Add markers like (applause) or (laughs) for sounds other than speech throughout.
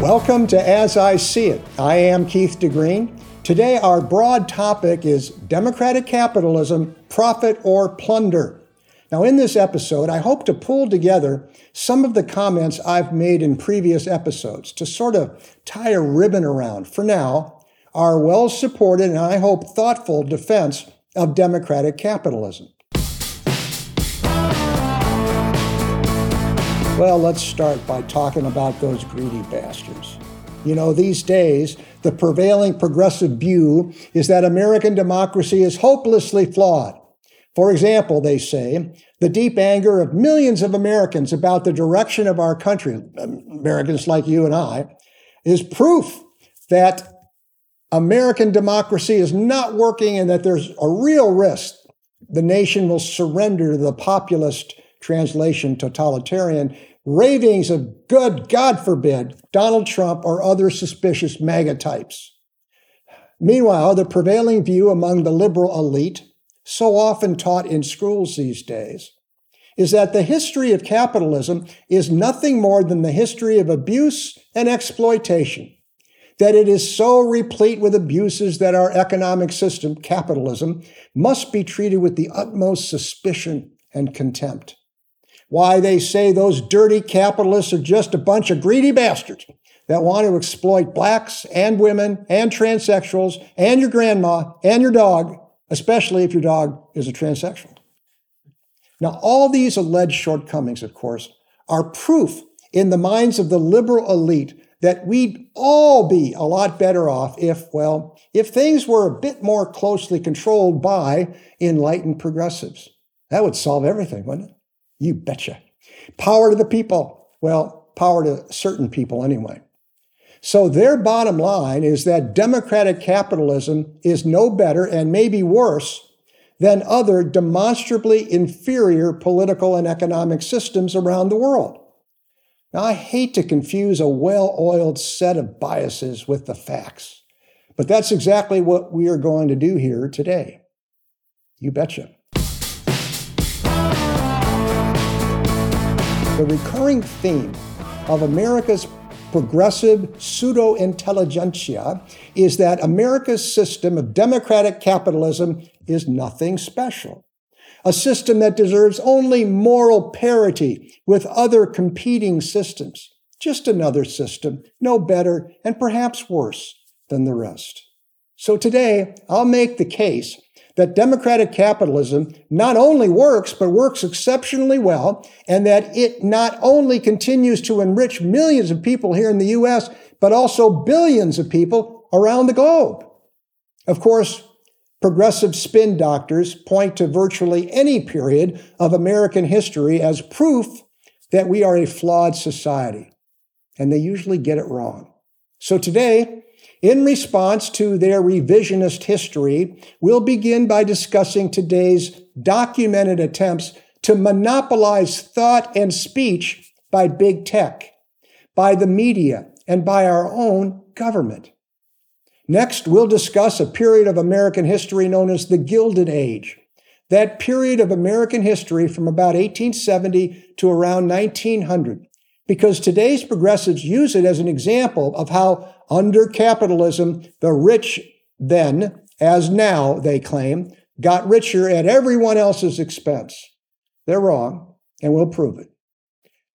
Welcome to As I See It. I am Keith DeGreen. Today, our broad topic is democratic capitalism, profit or plunder. Now, in this episode, I hope to pull together some of the comments I've made in previous episodes to sort of tie a ribbon around, for now, our well supported and I hope thoughtful defense of democratic capitalism. Well, let's start by talking about those greedy bastards. You know, these days, the prevailing progressive view is that American democracy is hopelessly flawed. For example, they say, the deep anger of millions of Americans about the direction of our country, Americans like you and I, is proof that American democracy is not working and that there's a real risk the nation will surrender to the populist translation totalitarian ravings of good, God forbid, Donald Trump or other suspicious MAGA types. Meanwhile, the prevailing view among the liberal elite, so often taught in schools these days, is that the history of capitalism is nothing more than the history of abuse and exploitation, that it is so replete with abuses that our economic system, capitalism, must be treated with the utmost suspicion and contempt why they say those dirty capitalists are just a bunch of greedy bastards that want to exploit blacks and women and transsexuals and your grandma and your dog, especially if your dog is a transsexual. Now, all these alleged shortcomings, of course, are proof in the minds of the liberal elite that we'd all be a lot better off if, well, if things were a bit more closely controlled by enlightened progressives. That would solve everything, wouldn't it? You betcha. Power to the people. Well, power to certain people anyway. So their bottom line is that democratic capitalism is no better and maybe worse than other demonstrably inferior political and economic systems around the world. Now, I hate to confuse a well oiled set of biases with the facts, but that's exactly what we are going to do here today. You betcha. The recurring theme of America's progressive pseudo intelligentsia is that America's system of democratic capitalism is nothing special. A system that deserves only moral parity with other competing systems. Just another system, no better and perhaps worse than the rest. So today, I'll make the case that democratic capitalism not only works, but works exceptionally well, and that it not only continues to enrich millions of people here in the US, but also billions of people around the globe. Of course, progressive spin doctors point to virtually any period of American history as proof that we are a flawed society, and they usually get it wrong. So today, in response to their revisionist history, we'll begin by discussing today's documented attempts to monopolize thought and speech by big tech, by the media, and by our own government. Next, we'll discuss a period of American history known as the Gilded Age. That period of American history from about 1870 to around 1900 because today's progressives use it as an example of how under capitalism, the rich then, as now, they claim, got richer at everyone else's expense. They're wrong, and we'll prove it.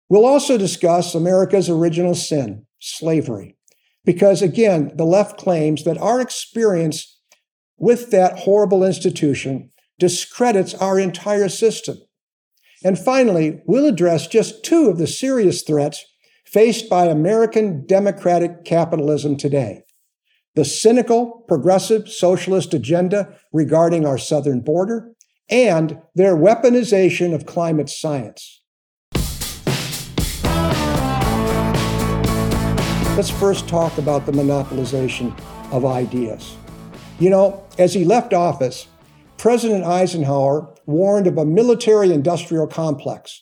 We'll also discuss America's original sin, slavery, because again, the left claims that our experience with that horrible institution discredits our entire system. And finally, we'll address just two of the serious threats faced by American democratic capitalism today the cynical progressive socialist agenda regarding our southern border and their weaponization of climate science. Let's first talk about the monopolization of ideas. You know, as he left office, President Eisenhower warned of a military industrial complex.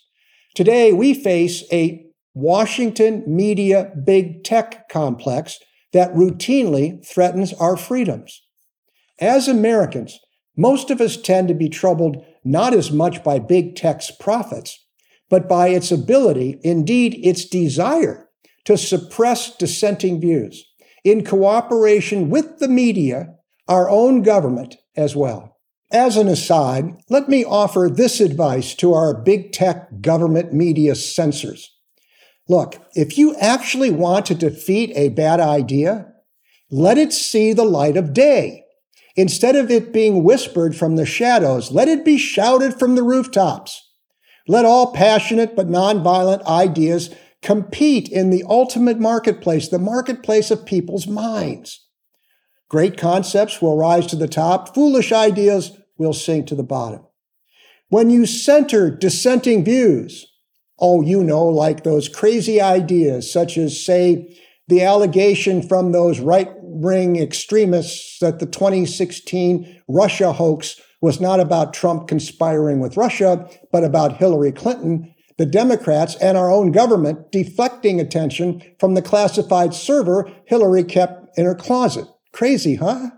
Today, we face a Washington media big tech complex that routinely threatens our freedoms. As Americans, most of us tend to be troubled not as much by big tech's profits, but by its ability, indeed its desire, to suppress dissenting views in cooperation with the media, our own government as well. As an aside, let me offer this advice to our big tech government media censors. Look, if you actually want to defeat a bad idea, let it see the light of day. Instead of it being whispered from the shadows, let it be shouted from the rooftops. Let all passionate but nonviolent ideas compete in the ultimate marketplace, the marketplace of people's minds. Great concepts will rise to the top, foolish ideas will sink to the bottom. When you center dissenting views, oh, you know, like those crazy ideas, such as, say, the allegation from those right wing extremists that the 2016 Russia hoax was not about Trump conspiring with Russia, but about Hillary Clinton, the Democrats, and our own government deflecting attention from the classified server Hillary kept in her closet. Crazy, huh?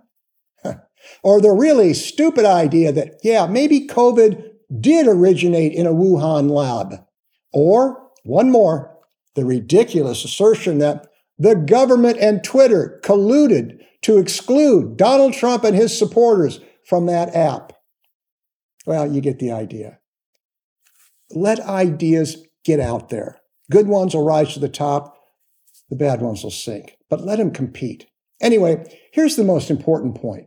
Or the really stupid idea that, yeah, maybe COVID did originate in a Wuhan lab. Or, one more, the ridiculous assertion that the government and Twitter colluded to exclude Donald Trump and his supporters from that app. Well, you get the idea. Let ideas get out there. Good ones will rise to the top, the bad ones will sink, but let them compete. Anyway, here's the most important point.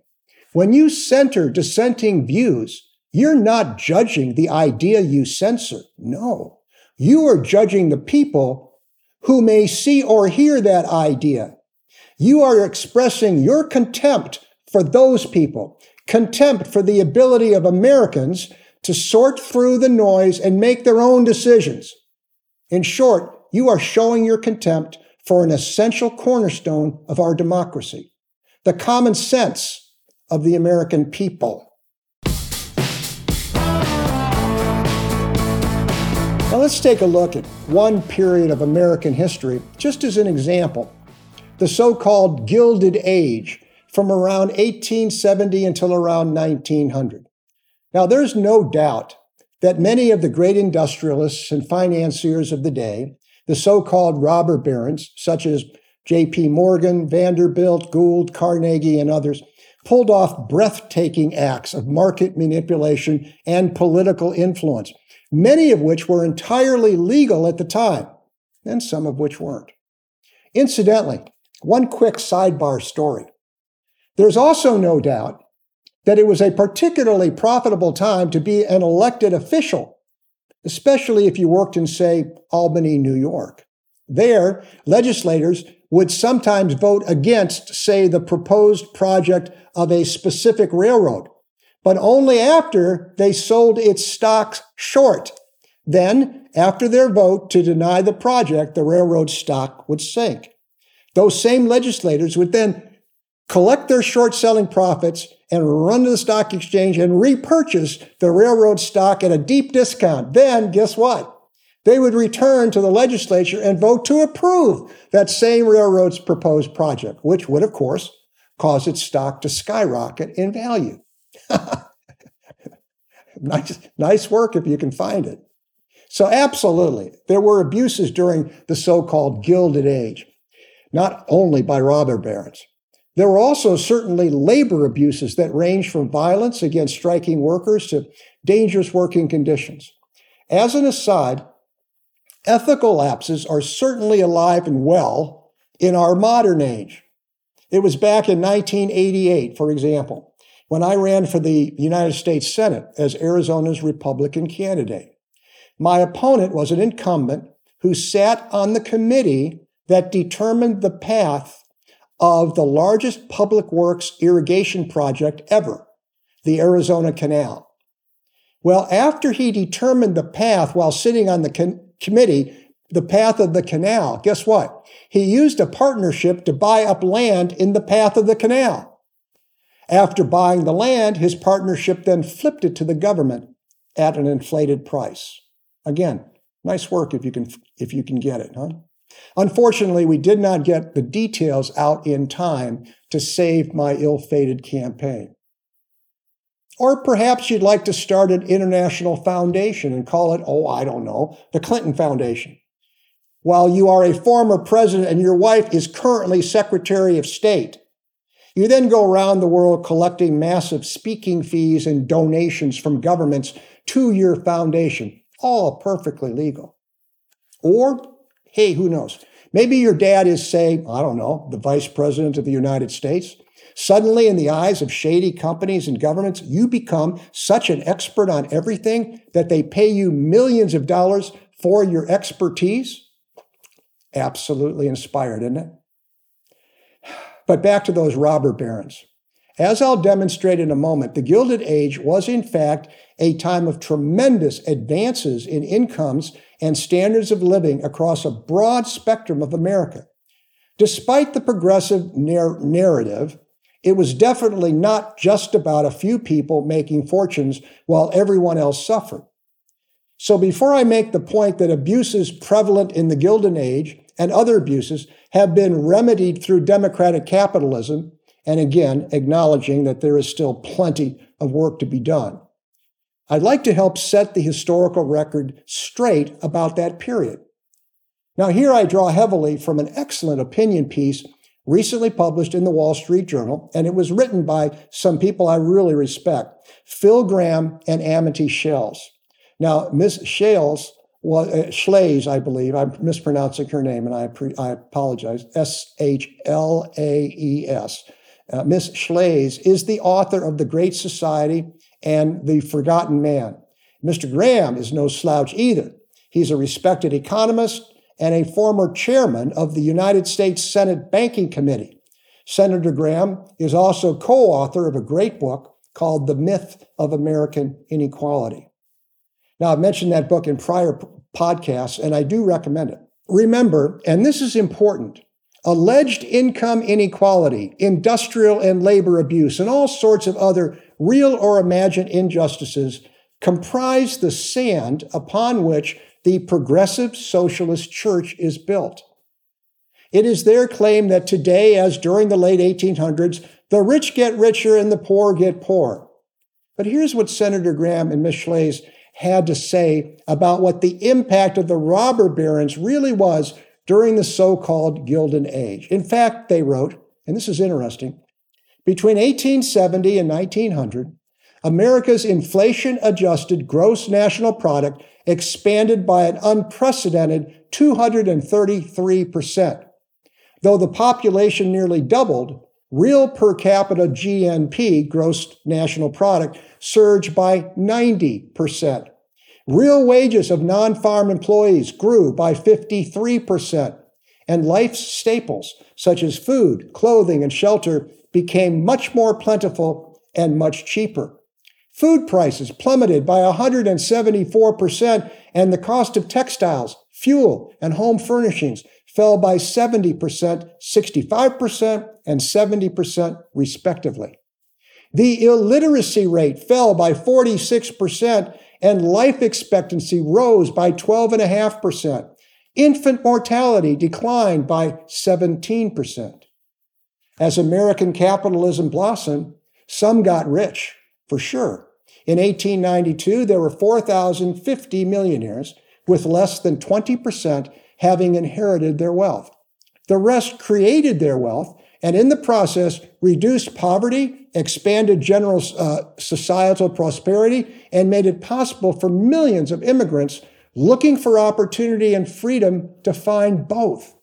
When you center dissenting views, you're not judging the idea you censor. No. You are judging the people who may see or hear that idea. You are expressing your contempt for those people, contempt for the ability of Americans to sort through the noise and make their own decisions. In short, you are showing your contempt for an essential cornerstone of our democracy, the common sense of the American people. Now let's take a look at one period of American history, just as an example the so called Gilded Age from around 1870 until around 1900. Now, there's no doubt that many of the great industrialists and financiers of the day, the so called robber barons, such as J.P. Morgan, Vanderbilt, Gould, Carnegie, and others, pulled off breathtaking acts of market manipulation and political influence many of which were entirely legal at the time, and some of which weren't. Incidentally, one quick sidebar story. There's also no doubt that it was a particularly profitable time to be an elected official, especially if you worked in, say, Albany, New York. There, legislators would sometimes vote against, say, the proposed project of a specific railroad but only after they sold its stocks short. Then, after their vote to deny the project, the railroad stock would sink. Those same legislators would then collect their short selling profits and run to the stock exchange and repurchase the railroad stock at a deep discount. Then, guess what? They would return to the legislature and vote to approve that same railroad's proposed project, which would, of course, cause its stock to skyrocket in value. (laughs) nice, nice work if you can find it. So, absolutely, there were abuses during the so called Gilded Age, not only by robber barons. There were also certainly labor abuses that ranged from violence against striking workers to dangerous working conditions. As an aside, ethical lapses are certainly alive and well in our modern age. It was back in 1988, for example, when I ran for the United States Senate as Arizona's Republican candidate. My opponent was an incumbent who sat on the committee that determined the path of the largest public works irrigation project ever, the Arizona Canal. Well, after he determined the path while sitting on the con- committee, the path of the canal, guess what? He used a partnership to buy up land in the path of the canal. After buying the land, his partnership then flipped it to the government at an inflated price. Again, nice work if you can if you can get it, huh? Unfortunately, we did not get the details out in time to save my ill-fated campaign. Or perhaps you'd like to start an international foundation and call it, oh, I don't know, the Clinton Foundation. while you are a former president and your wife is currently Secretary of State. You then go around the world collecting massive speaking fees and donations from governments to your foundation, all perfectly legal. Or, hey, who knows? Maybe your dad is, say, I don't know, the vice president of the United States. Suddenly, in the eyes of shady companies and governments, you become such an expert on everything that they pay you millions of dollars for your expertise. Absolutely inspired, isn't it? But back to those robber barons. As I'll demonstrate in a moment, the Gilded Age was in fact a time of tremendous advances in incomes and standards of living across a broad spectrum of America. Despite the progressive narr- narrative, it was definitely not just about a few people making fortunes while everyone else suffered. So before I make the point that abuses prevalent in the Gilded Age and other abuses have been remedied through democratic capitalism, and again, acknowledging that there is still plenty of work to be done, I'd like to help set the historical record straight about that period. Now, here I draw heavily from an excellent opinion piece recently published in the Wall Street Journal, and it was written by some people I really respect Phil Gramm and Amity Shlaes. Now, Miss was uh, Shlaes, I believe. I'm mispronouncing her name, and I, pre- I apologize. S H L A E S. Uh, Miss Shlaes is the author of The Great Society and The Forgotten Man. Mr. Gramm is no slouch either. He's a respected economist and a former chairman of the United States Senate Banking Committee. Senator Gramm is also co author of a great book called The Myth of American Inequality. Now, I've mentioned that book in prior podcasts, and I do recommend it. Remember, and this is important, alleged income inequality, industrial and labor abuse, and all sorts of other real or imagined injustices comprise the sand upon which the progressive socialist church is built. It is their claim that today, as during the late 1800s, the rich get richer and the poor get poor. But here's what Senator Gramm and Ms. Shlaes had to say about what the impact of the robber barons really was during the so called Gilded Age. In fact, they wrote, and this is interesting, between 1870 and 1900, America's inflation adjusted gross national product expanded by an unprecedented 233%. Though the population nearly doubled, real per capita GNP, gross national product, surged by 90%. Real wages of non farm employees grew by 53%, and life's staples, such as food, clothing, and shelter, became much more plentiful and much cheaper. Food prices plummeted by 174%, and the cost of textiles, fuel, and home furnishings fell by 70%, 65%, and 70% respectively. The illiteracy rate fell by 46%, and life expectancy rose by 12.5%. Infant mortality declined by 17%. As American capitalism blossomed, some got rich, for sure. In 1892, there were 4,050 millionaires, with less than 20% having inherited their wealth. The rest created their wealth and in the process reduced poverty, expanded general uh, societal prosperity, and made it possible for millions of immigrants looking for opportunity and freedom to find both.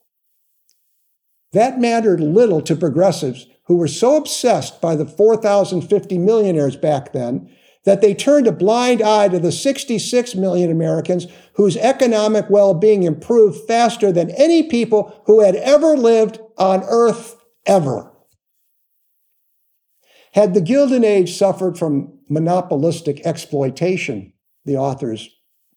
That mattered little to progressives who were so obsessed by the 4,050 millionaires back then that they turned a blind eye to the 66 million Americans whose economic well being improved faster than any people who had ever lived on earth ever. Had the Gilded Age suffered from monopolistic exploitation, the authors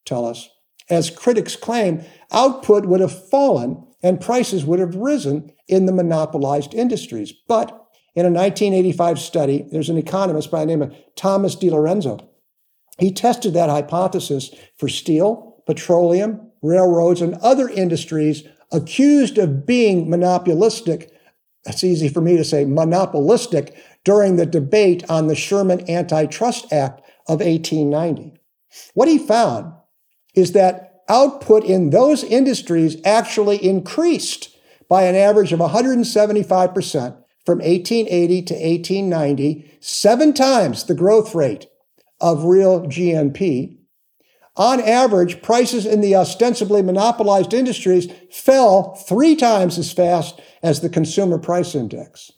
tell us, as critics claim, output would have fallen and prices would have risen in the monopolized industries. But in a 1985 study, there's an economist by the name of Thomas DiLorenzo. He tested that hypothesis for steel, petroleum, railroads, and other industries accused of being monopolistic. It's easy for me to say, monopolistic during the debate on the Sherman Antitrust Act of 1890. What he found is that output in those industries actually increased by an average of 175% from 1880 to 1890, seven times the growth rate of real GNP. On average, prices in the ostensibly monopolized industries fell three times as fast as the consumer price index.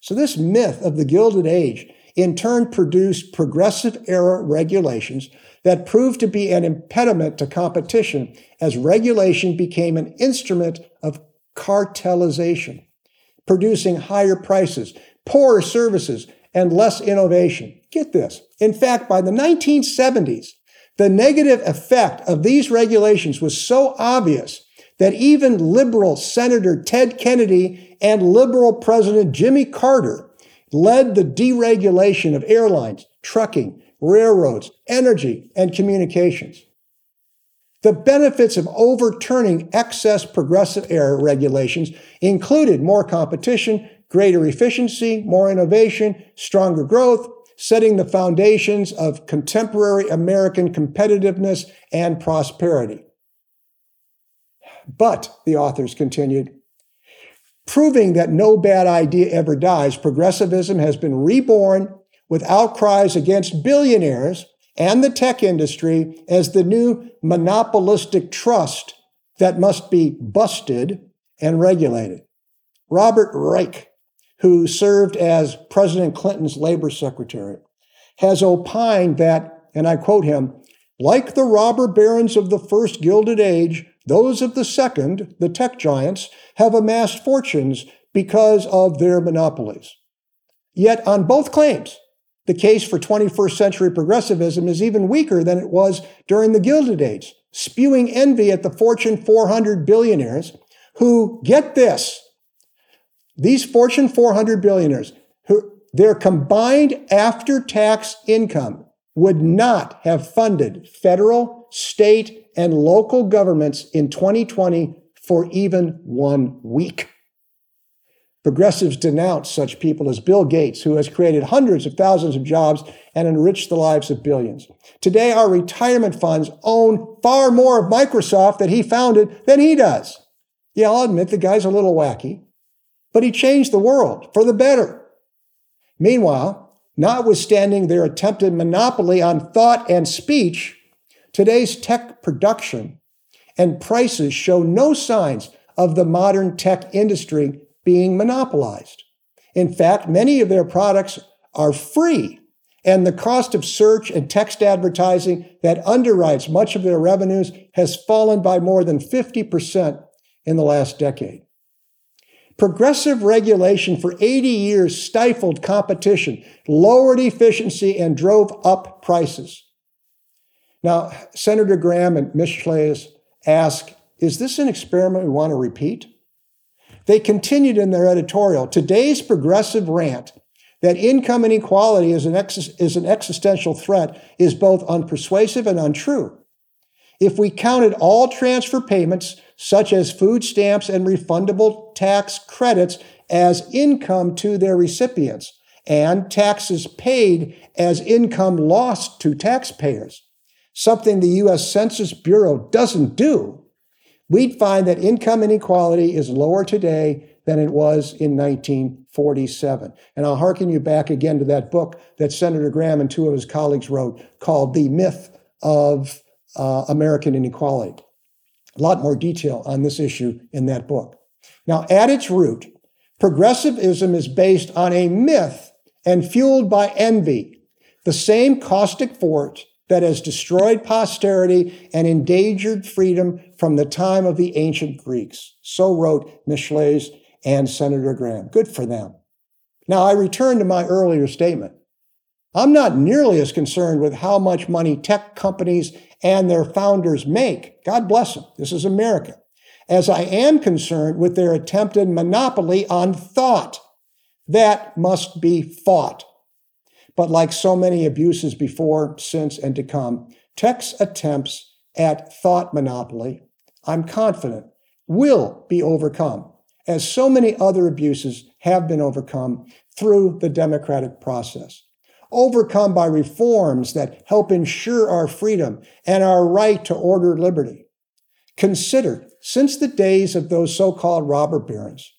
So, this myth of the Gilded Age in turn produced progressive era regulations that proved to be an impediment to competition as regulation became an instrument of cartelization, producing higher prices, poorer services, and less innovation. Get this. In fact, by the 1970s, the negative effect of these regulations was so obvious that even liberal Senator Ted Kennedy and liberal President Jimmy Carter led the deregulation of airlines, trucking, railroads, energy, and communications. The benefits of overturning excess progressive era regulations included more competition, greater efficiency, more innovation, stronger growth, setting the foundations of contemporary American competitiveness and prosperity. But, the authors continued, proving that no bad idea ever dies, progressivism has been reborn with outcries against billionaires and the tech industry as the new monopolistic trust that must be busted and regulated. Robert Reich, who served as President Clinton's labor secretary, has opined that, and I quote him, like the robber barons of the first Gilded Age, those of the second, the tech giants, have amassed fortunes because of their monopolies. Yet on both claims, the case for 21st century progressivism is even weaker than it was during the Gilded Age, spewing envy at the Fortune 400 billionaires who, get this, these Fortune 400 billionaires, who, their combined after tax income would not have funded federal, state, and local governments in 2020 for even one week. Progressives denounce such people as Bill Gates, who has created hundreds of thousands of jobs and enriched the lives of billions. Today, our retirement funds own far more of Microsoft that he founded than he does. Yeah, I'll admit the guy's a little wacky, but he changed the world for the better. Meanwhile, notwithstanding their attempted monopoly on thought and speech, today's tech production and prices show no signs of the modern tech industry being monopolized. In fact, many of their products are free, and the cost of search and text advertising that underwrites much of their revenues has fallen by more than 50% in the last decade. Progressive regulation for 80 years stifled competition, lowered efficiency, and drove up prices. Now, Senator Gramm and Ms. Shlaes ask, is this an experiment we want to repeat? They continued in their editorial today's progressive rant that income inequality is an, ex- is an existential threat is both unpersuasive and untrue. If we counted all transfer payments, such as food stamps and refundable tax credits, as income to their recipients, and taxes paid as income lost to taxpayers, something the U.S. Census Bureau doesn't do, we'd find that income inequality is lower today than it was in 1947. And I'll hearken you back again to that book that Senator Gramm and two of his colleagues wrote called The Myth of uh, American Inequality. A lot more detail on this issue in that book. Now, at its root, progressivism is based on a myth and fueled by envy, the same caustic force that has destroyed posterity and endangered freedom from the time of the ancient Greeks. So wrote Michelet and Senator Gramm. Good for them. Now, I return to my earlier statement. I'm not nearly as concerned with how much money tech companies and their founders make. God bless them. This is America. As I am concerned with their attempted monopoly on thought. That must be fought. But like so many abuses before, since, and to come, tech's attempts at thought monopoly, I'm confident, will be overcome, as so many other abuses have been overcome through the democratic process. Overcome by reforms that help ensure our freedom and our right to ordered liberty. Consider, since the days of those so called robber barons,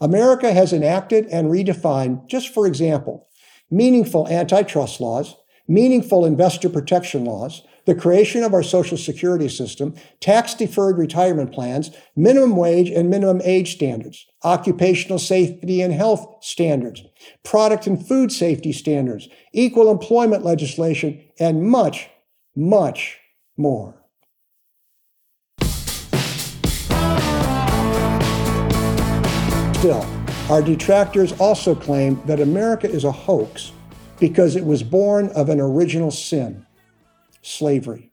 America has enacted and redefined, just for example, meaningful antitrust laws, meaningful investor protection laws, the creation of our Social Security system, tax deferred retirement plans, minimum wage and minimum age standards, occupational safety and health standards, product and food safety standards, equal employment legislation, and much, much more. Still, our detractors also claim that America is a hoax because it was born of an original sin slavery.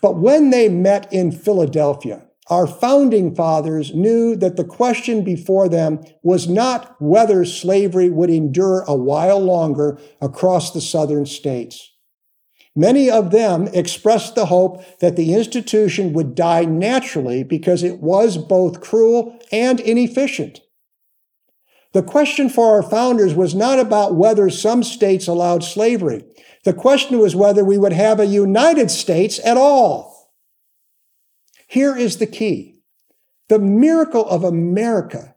But when they met in Philadelphia, our founding fathers knew that the question before them was not whether slavery would endure a while longer across the southern states. Many of them expressed the hope that the institution would die naturally because it was both cruel and inefficient. The question for our founders was not about whether some states allowed slavery. The question was whether we would have a United States at all. Here is the key. The miracle of America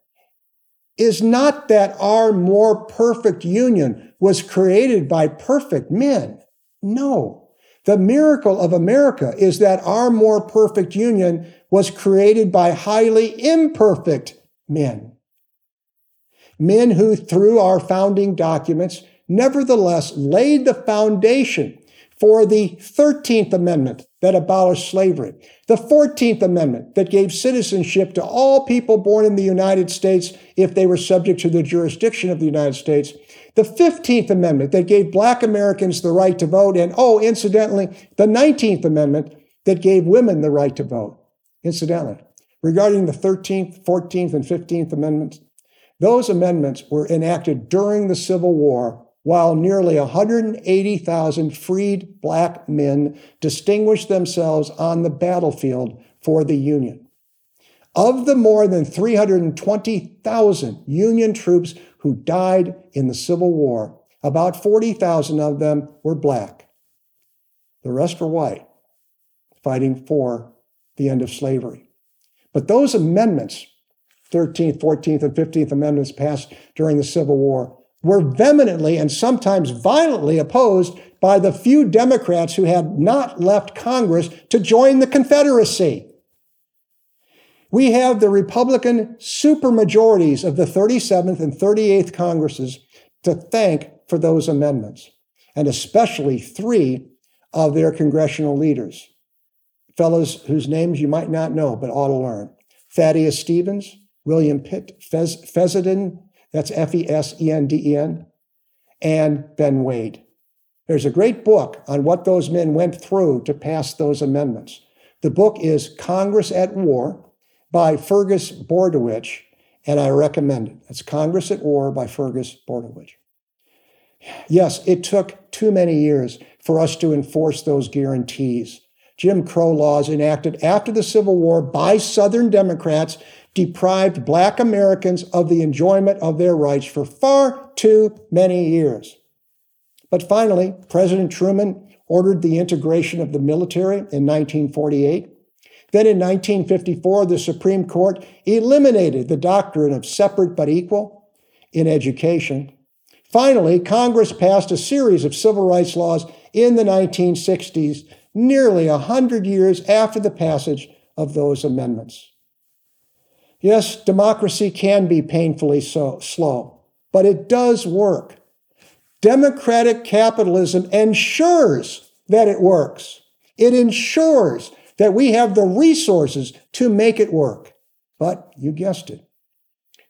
is not that our more perfect union was created by perfect men. No. The miracle of America is that our more perfect union was created by highly imperfect men. Men who, through our founding documents, nevertheless laid the foundation for the 13th Amendment that abolished slavery, the 14th Amendment that gave citizenship to all people born in the United States if they were subject to the jurisdiction of the United States, the 15th Amendment that gave black Americans the right to vote, and oh, incidentally, the 19th Amendment that gave women the right to vote. Incidentally, regarding the 13th, 14th, and 15th Amendments, those amendments were enacted during the Civil War while nearly 180,000 freed black men distinguished themselves on the battlefield for the Union. Of the more than 320,000 Union troops who died in the Civil War, about 40,000 of them were black. The rest were white, fighting for the end of slavery. But those amendments, 13th, 14th, and 15th Amendments passed during the Civil War, were vehemently and sometimes violently opposed by the few Democrats who had not left Congress to join the Confederacy. We have the Republican supermajorities of the 37th and 38th Congresses to thank for those amendments, and especially three of their congressional leaders, fellows whose names you might not know but ought to learn Thaddeus Stevens, William Pitt Fez- Fessenden, that's F E S E N D E N, and Ben Wade. There's a great book on what those men went through to pass those amendments. The book is Congress at War by Fergus Bordewich, and I recommend it. It's Congress at War by Fergus Bordewich. Yes, it took too many years for us to enforce those guarantees. Jim Crow laws enacted after the Civil War by Southern Democrats deprived Black Americans of the enjoyment of their rights for far too many years. But finally, President Truman ordered the integration of the military in 1948. Then in 1954, the Supreme Court eliminated the doctrine of separate but equal in education. Finally, Congress passed a series of civil rights laws in the 1960s, nearly 100 years after the passage of those amendments. Yes, democracy can be painfully so slow, but it does work. Democratic capitalism ensures that it works. It ensures that we have the resources to make it work. But you guessed it.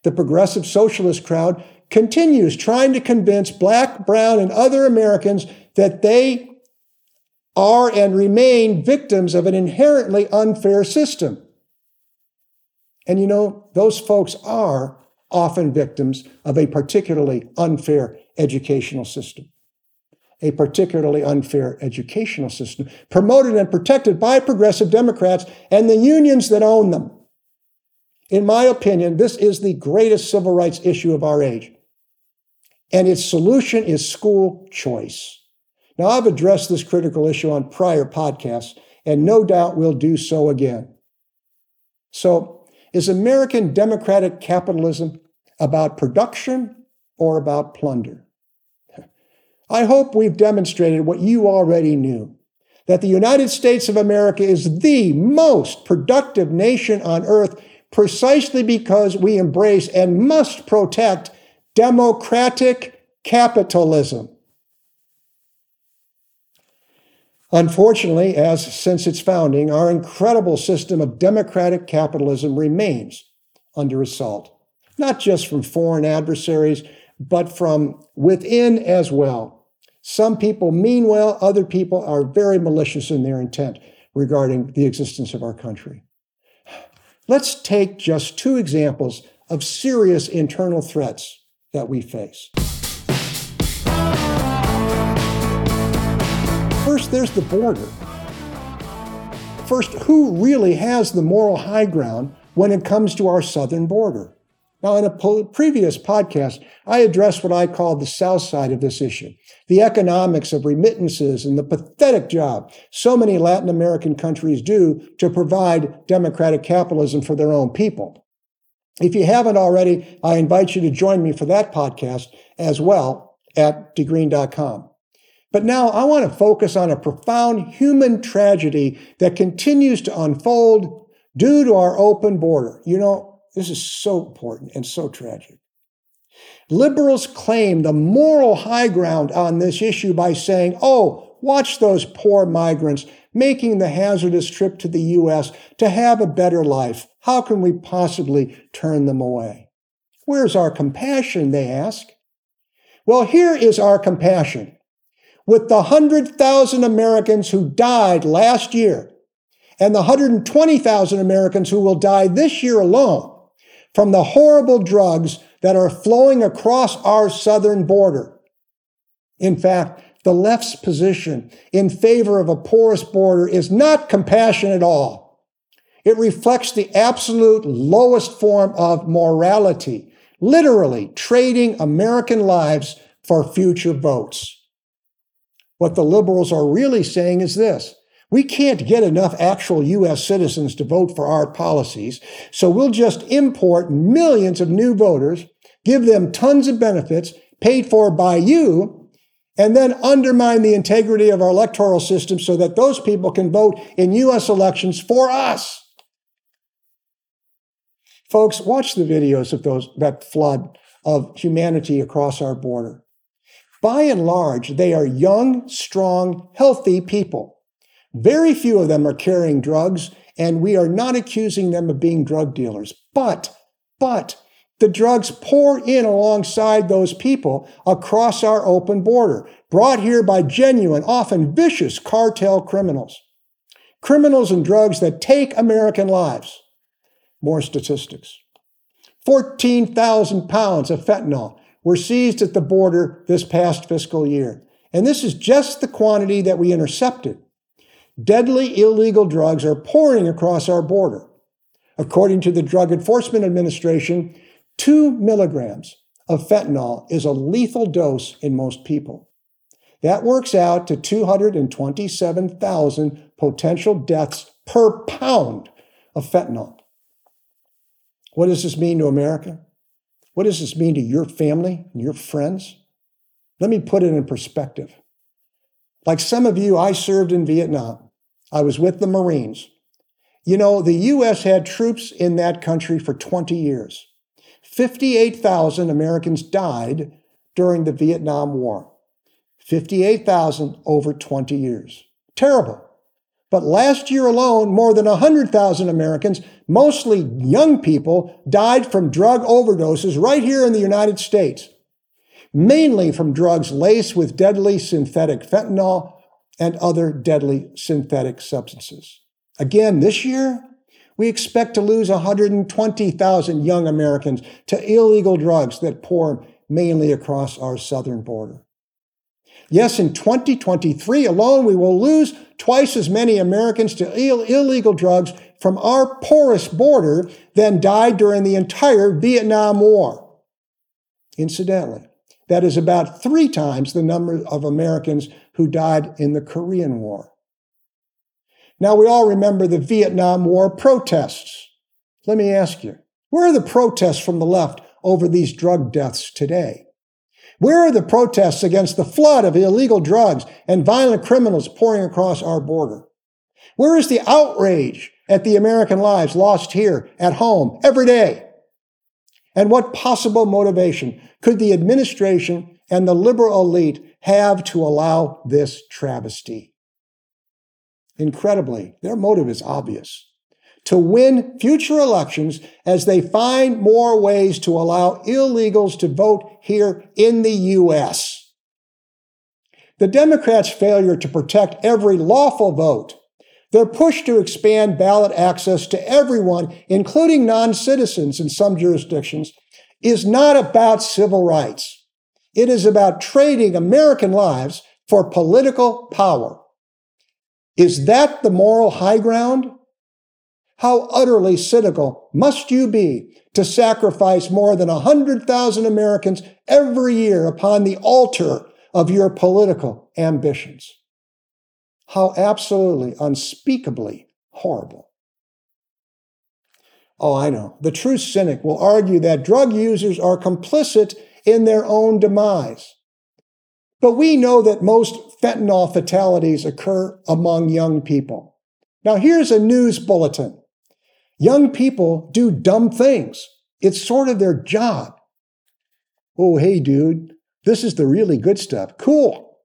The progressive socialist crowd continues trying to convince black, brown, and other Americans that they are and remain victims of an inherently unfair system. And you know, those folks are often victims of a particularly unfair educational system a particularly unfair educational system, promoted and protected by progressive Democrats and the unions that own them. In my opinion, this is the greatest civil rights issue of our age. And its solution is school choice. Now, I've addressed this critical issue on prior podcasts, and no doubt we'll do so again. So, is American democratic capitalism about production or about plunder? I hope we've demonstrated what you already knew that the United States of America is the most productive nation on earth precisely because we embrace and must protect democratic capitalism. Unfortunately, as since its founding, our incredible system of democratic capitalism remains under assault, not just from foreign adversaries, but from within as well. Some people mean well, other people are very malicious in their intent regarding the existence of our country. Let's take just two examples of serious internal threats that we face. First, there's the border. First, who really has the moral high ground when it comes to our southern border? Now, in a po- previous podcast, I addressed what I call the south side of this issue the economics of remittances and the pathetic job so many Latin American countries do to provide democratic capitalism for their own people. If you haven't already, I invite you to join me for that podcast as well at degreen.com. But now I want to focus on a profound human tragedy that continues to unfold due to our open border. You know, this is so important and so tragic. Liberals claim the moral high ground on this issue by saying, oh, watch those poor migrants making the hazardous trip to the U.S. to have a better life. How can we possibly turn them away? Where's our compassion, they ask? Well, here is our compassion with the 100,000 Americans who died last year and the 120,000 Americans who will die this year alone from the horrible drugs that are flowing across our southern border. In fact, the left's position in favor of a porous border is not compassion at all. It reflects the absolute lowest form of morality, literally trading American lives for future votes. What the liberals are really saying is this. We can't get enough actual U.S. citizens to vote for our policies, so we'll just import millions of new voters, give them tons of benefits paid for by you, and then undermine the integrity of our electoral system so that those people can vote in U.S. elections for us. Folks, watch the videos of those, that flood of humanity across our border. By and large, they are young, strong, healthy people. Very few of them are carrying drugs, and we are not accusing them of being drug dealers. But, but, the drugs pour in alongside those people across our open border, brought here by genuine, often vicious cartel criminals. Criminals and drugs that take American lives. More statistics. 14,000 pounds of fentanyl were seized at the border this past fiscal year. And this is just the quantity that we intercepted. Deadly illegal drugs are pouring across our border. According to the Drug Enforcement Administration, two milligrams of fentanyl is a lethal dose in most people. That works out to 227,000 potential deaths per pound of fentanyl. What does this mean to America? What does this mean to your family and your friends? Let me put it in perspective. Like some of you, I served in Vietnam. I was with the Marines. You know, the U.S. had troops in that country for 20 years. 58,000 Americans died during the Vietnam War. 58,000 over 20 years. Terrible. But last year alone, more than 100,000 Americans, mostly young people, died from drug overdoses right here in the United States, mainly from drugs laced with deadly synthetic fentanyl and other deadly synthetic substances. Again, this year, we expect to lose 120,000 young Americans to illegal drugs that pour mainly across our southern border. Yes, in 2023 alone, we will lose twice as many Americans to Ill- illegal drugs from our porous border than died during the entire Vietnam War. Incidentally, that is about three times the number of Americans who died in the Korean War. Now, we all remember the Vietnam War protests. Let me ask you, where are the protests from the left over these drug deaths today? Where are the protests against the flood of illegal drugs and violent criminals pouring across our border? Where is the outrage at the American lives lost here at home every day? And what possible motivation could the administration and the liberal elite have to allow this travesty? Incredibly, their motive is obvious to win future elections as they find more ways to allow illegals to vote here in the U.S. The Democrats' failure to protect every lawful vote, their push to expand ballot access to everyone, including non citizens in some jurisdictions, is not about civil rights. It is about trading American lives for political power. Is that the moral high ground? How utterly cynical must you be to sacrifice more than 100,000 Americans every year upon the altar of your political ambitions? How absolutely, unspeakably horrible. Oh, I know. The true cynic will argue that drug users are complicit in their own demise. But we know that most fentanyl fatalities occur among young people. Now, here's a news bulletin Young people do dumb things. It's sort of their job. Oh, hey, dude, this is the really good stuff. Cool.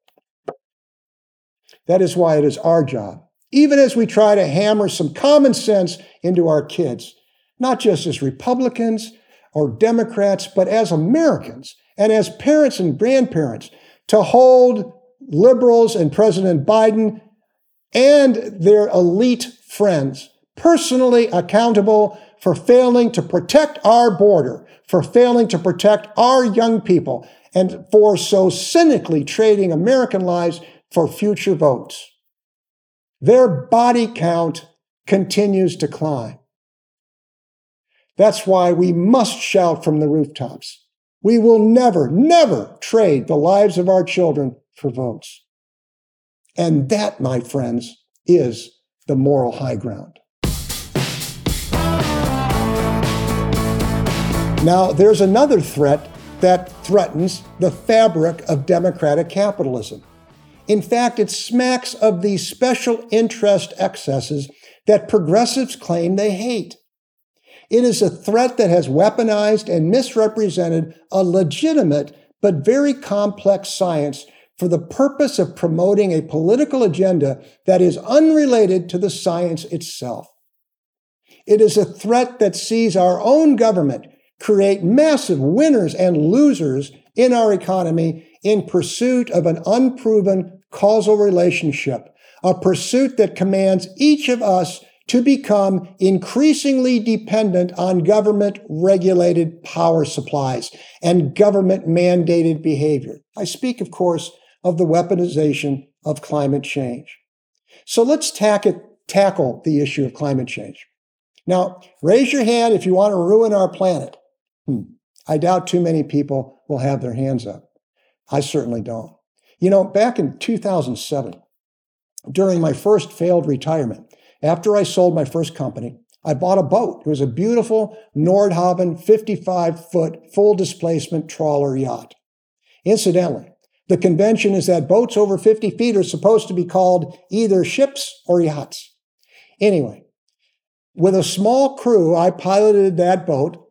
That is why it is our job, even as we try to hammer some common sense into our kids, not just as Republicans or Democrats, but as Americans and as parents and grandparents, to hold liberals and President Biden and their elite friends personally accountable for failing to protect our border, for failing to protect our young people, and for so cynically trading American lives for future votes. Their body count continues to climb. That's why we must shout from the rooftops. We will never, never trade the lives of our children for votes. And that, my friends, is the moral high ground. Now, there's another threat that threatens the fabric of democratic capitalism. In fact, it smacks of the special interest excesses that progressives claim they hate. It is a threat that has weaponized and misrepresented a legitimate but very complex science for the purpose of promoting a political agenda that is unrelated to the science itself. It is a threat that sees our own government create massive winners and losers in our economy in pursuit of an unproven causal relationship, a pursuit that commands each of us to become increasingly dependent on government regulated power supplies and government mandated behavior. I speak, of course, of the weaponization of climate change. So let's tackle the issue of climate change. Now, raise your hand if you want to ruin our planet. Hmm. I doubt too many people will have their hands up. I certainly don't. You know, back in 2007, during my first failed retirement, after I sold my first company, I bought a boat. It was a beautiful Nordhavn 55 foot full displacement trawler yacht. Incidentally, the convention is that boats over 50 feet are supposed to be called either ships or yachts. Anyway, with a small crew, I piloted that boat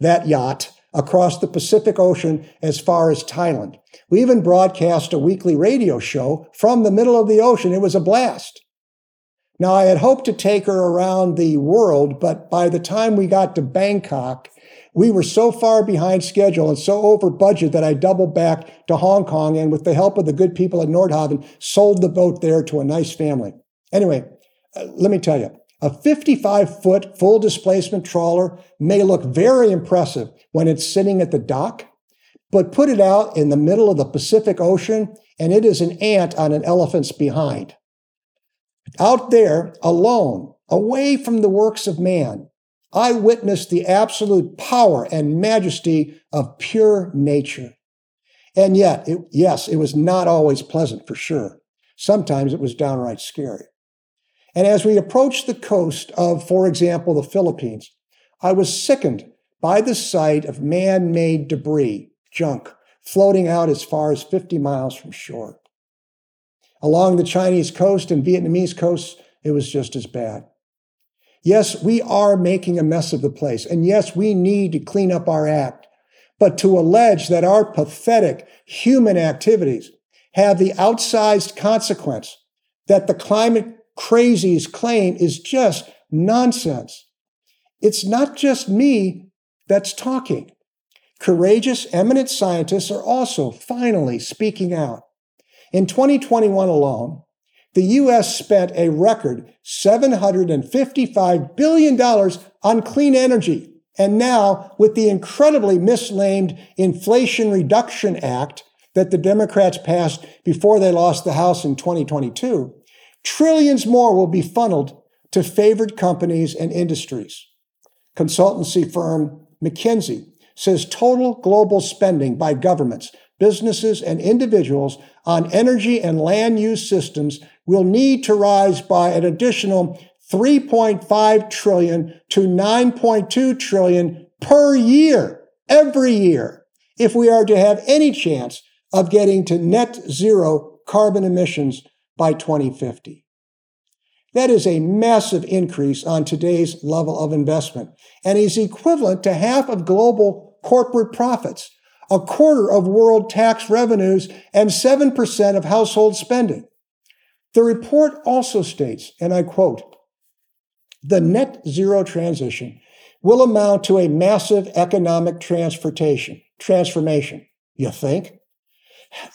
that yacht across the Pacific Ocean as far as Thailand. We even broadcast a weekly radio show from the middle of the ocean. It was a blast. Now, I had hoped to take her around the world, but by the time we got to Bangkok, we were so far behind schedule and so over budget that I doubled back to Hong Kong and, with the help of the good people at Nordhavn, sold the boat there to a nice family. Anyway, uh, let me tell you, a 55 foot full displacement trawler may look very impressive when it's sitting at the dock, but put it out in the middle of the Pacific Ocean and it is an ant on an elephant's behind. Out there, alone, away from the works of man, I witnessed the absolute power and majesty of pure nature. And yet, it, yes, it was not always pleasant for sure. Sometimes it was downright scary. And as we approached the coast of, for example, the Philippines, I was sickened by the sight of man made debris, junk, floating out as far as 50 miles from shore. Along the Chinese coast and Vietnamese coasts, it was just as bad. Yes, we are making a mess of the place. And yes, we need to clean up our act. But to allege that our pathetic human activities have the outsized consequence that the climate crazies claim is just nonsense. It's not just me that's talking. Courageous, eminent scientists are also finally speaking out. In 2021 alone, the U.S. spent a record $755 billion on clean energy. And now, with the incredibly misnamed Inflation Reduction Act that the Democrats passed before they lost the House in 2022, trillions more will be funneled to favored companies and industries. Consultancy firm McKinsey says total global spending by governments, businesses, and individuals on energy and land use systems will need to rise by an additional 3.5 trillion to 9.2 trillion per year, every year, if we are to have any chance of getting to net zero carbon emissions by 2050. That is a massive increase on today's level of investment and is equivalent to half of global corporate profits, a quarter of world tax revenues, and 7% of household spending. The report also states, and I quote, the net zero transition will amount to a massive economic transportation, transformation. You think?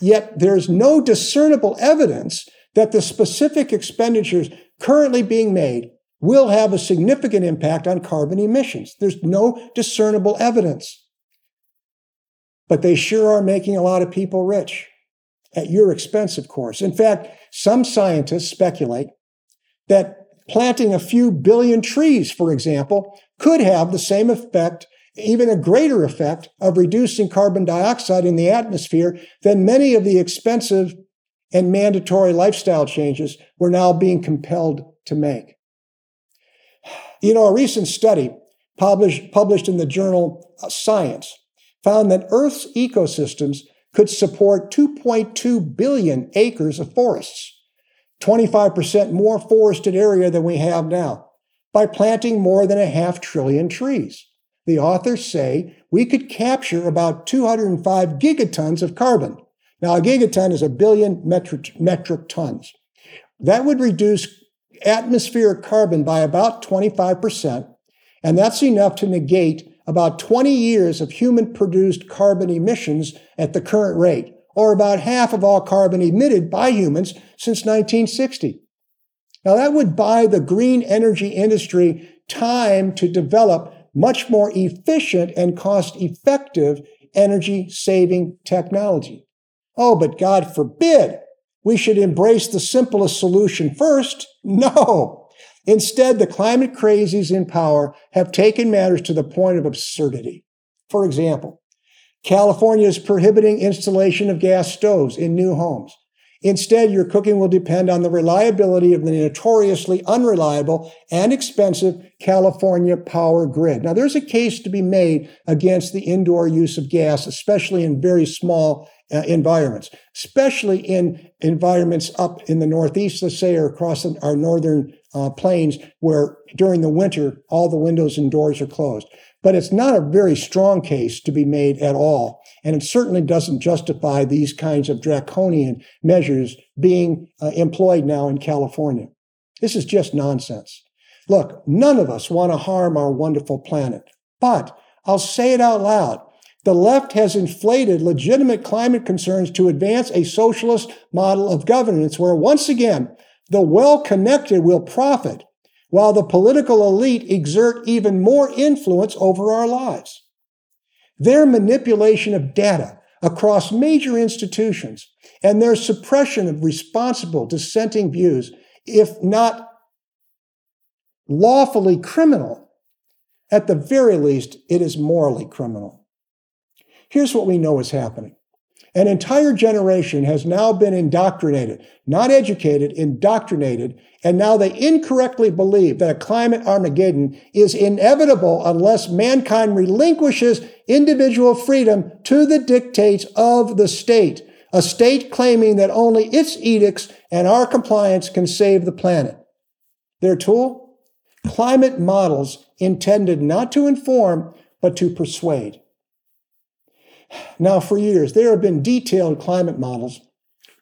Yet there's no discernible evidence that the specific expenditures currently being made will have a significant impact on carbon emissions. There's no discernible evidence. But they sure are making a lot of people rich at your expense, of course. In fact, some scientists speculate that planting a few billion trees, for example, could have the same effect, even a greater effect of reducing carbon dioxide in the atmosphere than many of the expensive and mandatory lifestyle changes we're now being compelled to make. You know, a recent study published, published in the journal Science found that Earth's ecosystems could support 2.2 billion acres of forests, 25% more forested area than we have now, by planting more than a half trillion trees. The authors say we could capture about 205 gigatons of carbon. Now, a gigaton is a billion metric, metric tons. That would reduce atmospheric carbon by about 25%, and that's enough to negate about 20 years of human produced carbon emissions at the current rate, or about half of all carbon emitted by humans since 1960. Now, that would buy the green energy industry time to develop much more efficient and cost effective energy saving technology. Oh, but God forbid we should embrace the simplest solution first. (laughs) No. Instead, the climate crazies in power have taken matters to the point of absurdity. For example, California is prohibiting installation of gas stoves in new homes. Instead, your cooking will depend on the reliability of the notoriously unreliable and expensive California power grid. Now, there's a case to be made against the indoor use of gas, especially in very small uh, environments, especially in environments up in the Northeast, let's say, or across our northern uh, plains where during the winter all the windows and doors are closed. But it's not a very strong case to be made at all. And it certainly doesn't justify these kinds of draconian measures being uh, employed now in California. This is just nonsense. Look, none of us want to harm our wonderful planet, but I'll say it out loud. The left has inflated legitimate climate concerns to advance a socialist model of governance where once again, the well connected will profit while the political elite exert even more influence over our lives. Their manipulation of data across major institutions and their suppression of responsible dissenting views, if not lawfully criminal, at the very least, it is morally criminal. Here's what we know is happening. An entire generation has now been indoctrinated, not educated, indoctrinated, and now they incorrectly believe that a climate Armageddon is inevitable unless mankind relinquishes individual freedom to the dictates of the state, a state claiming that only its edicts and our compliance can save the planet. Their tool? Climate models intended not to inform, but to persuade. Now, for years, there have been detailed climate models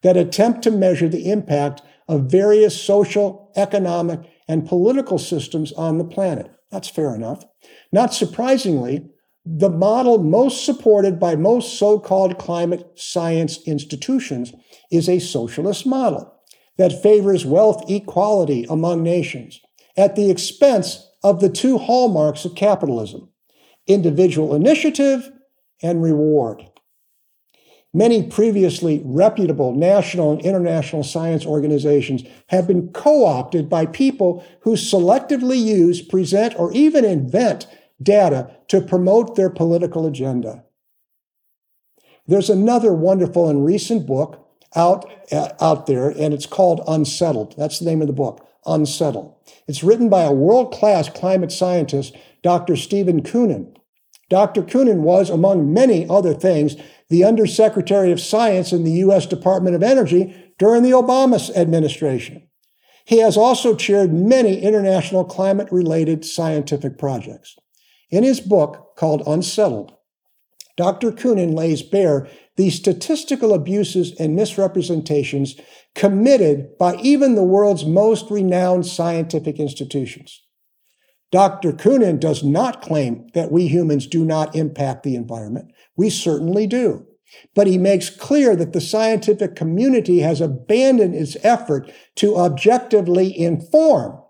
that attempt to measure the impact of various social, economic, and political systems on the planet. That's fair enough. Not surprisingly, the model most supported by most so called climate science institutions is a socialist model that favors wealth equality among nations at the expense of the two hallmarks of capitalism individual initiative and reward. Many previously reputable national and international science organizations have been co opted by people who selectively use, present, or even invent data to promote their political agenda. There's another wonderful and recent book out, uh, out there, and it's called Unsettled. That's the name of the book, Unsettled. It's written by a world class climate scientist, Dr. Stephen Koonin. Dr. Koonin was, among many other things, the Undersecretary of Science in the U.S. Department of Energy during the Obama administration. He has also chaired many international climate related scientific projects. In his book called Unsettled, Dr. Koonin lays bare the statistical abuses and misrepresentations committed by even the world's most renowned scientific institutions. Dr. Koonin does not claim that we humans do not impact the environment. We certainly do. But he makes clear that the scientific community has abandoned its effort to objectively inform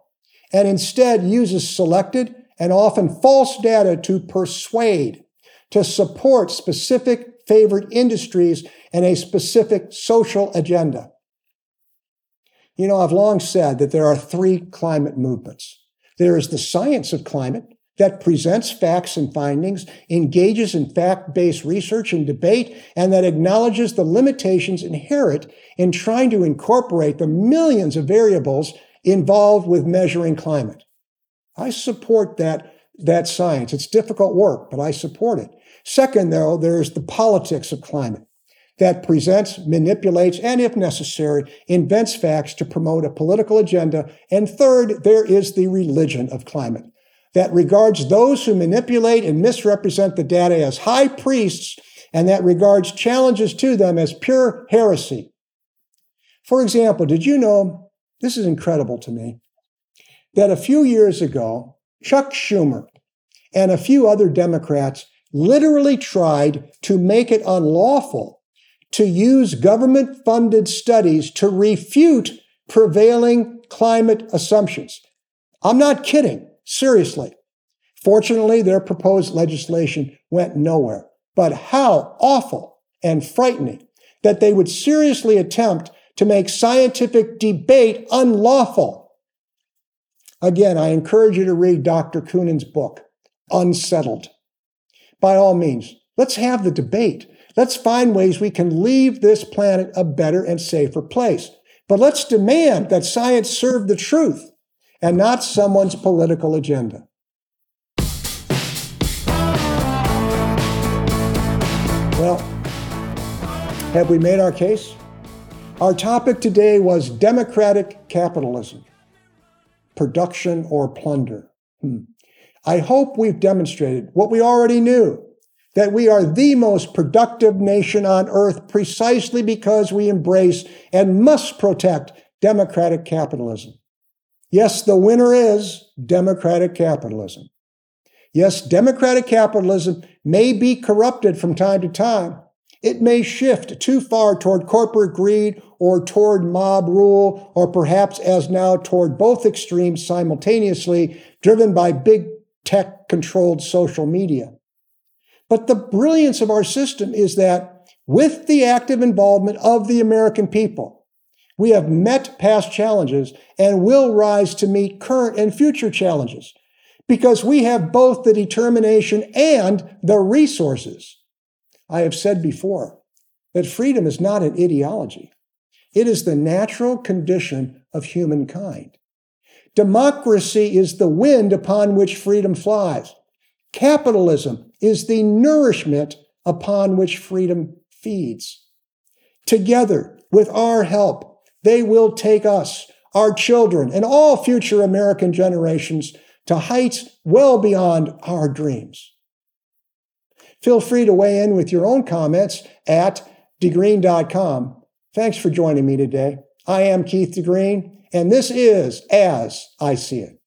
and instead uses selected and often false data to persuade, to support specific favored industries and a specific social agenda. You know, I've long said that there are three climate movements. There is the science of climate that presents facts and findings, engages in fact based research and debate, and that acknowledges the limitations inherent in trying to incorporate the millions of variables involved with measuring climate. I support that, that science. It's difficult work, but I support it. Second, though, there's the politics of climate that presents, manipulates, and if necessary, invents facts to promote a political agenda. And third, there is the religion of climate that regards those who manipulate and misrepresent the data as high priests and that regards challenges to them as pure heresy. For example, did you know, this is incredible to me, that a few years ago, Chuck Schumer and a few other Democrats literally tried to make it unlawful to use government funded studies to refute prevailing climate assumptions. I'm not kidding, seriously. Fortunately, their proposed legislation went nowhere. But how awful and frightening that they would seriously attempt to make scientific debate unlawful. Again, I encourage you to read Dr. Koonin's book, Unsettled. By all means, let's have the debate. Let's find ways we can leave this planet a better and safer place. But let's demand that science serve the truth and not someone's political agenda. Well, have we made our case? Our topic today was democratic capitalism, production or plunder. Hmm. I hope we've demonstrated what we already knew that we are the most productive nation on earth precisely because we embrace and must protect democratic capitalism. Yes, the winner is democratic capitalism. Yes, democratic capitalism may be corrupted from time to time. It may shift too far toward corporate greed or toward mob rule, or perhaps as now toward both extremes simultaneously, driven by big tech controlled social media. But the brilliance of our system is that with the active involvement of the American people, we have met past challenges and will rise to meet current and future challenges because we have both the determination and the resources. I have said before, that freedom is not an ideology. It is the natural condition of humankind. Democracy is the wind upon which freedom flies. Capitalism is the nourishment upon which freedom feeds. Together, with our help, they will take us, our children, and all future American generations to heights well beyond our dreams. Feel free to weigh in with your own comments at degreen.com. Thanks for joining me today. I am Keith DeGreen, and this is As I See It.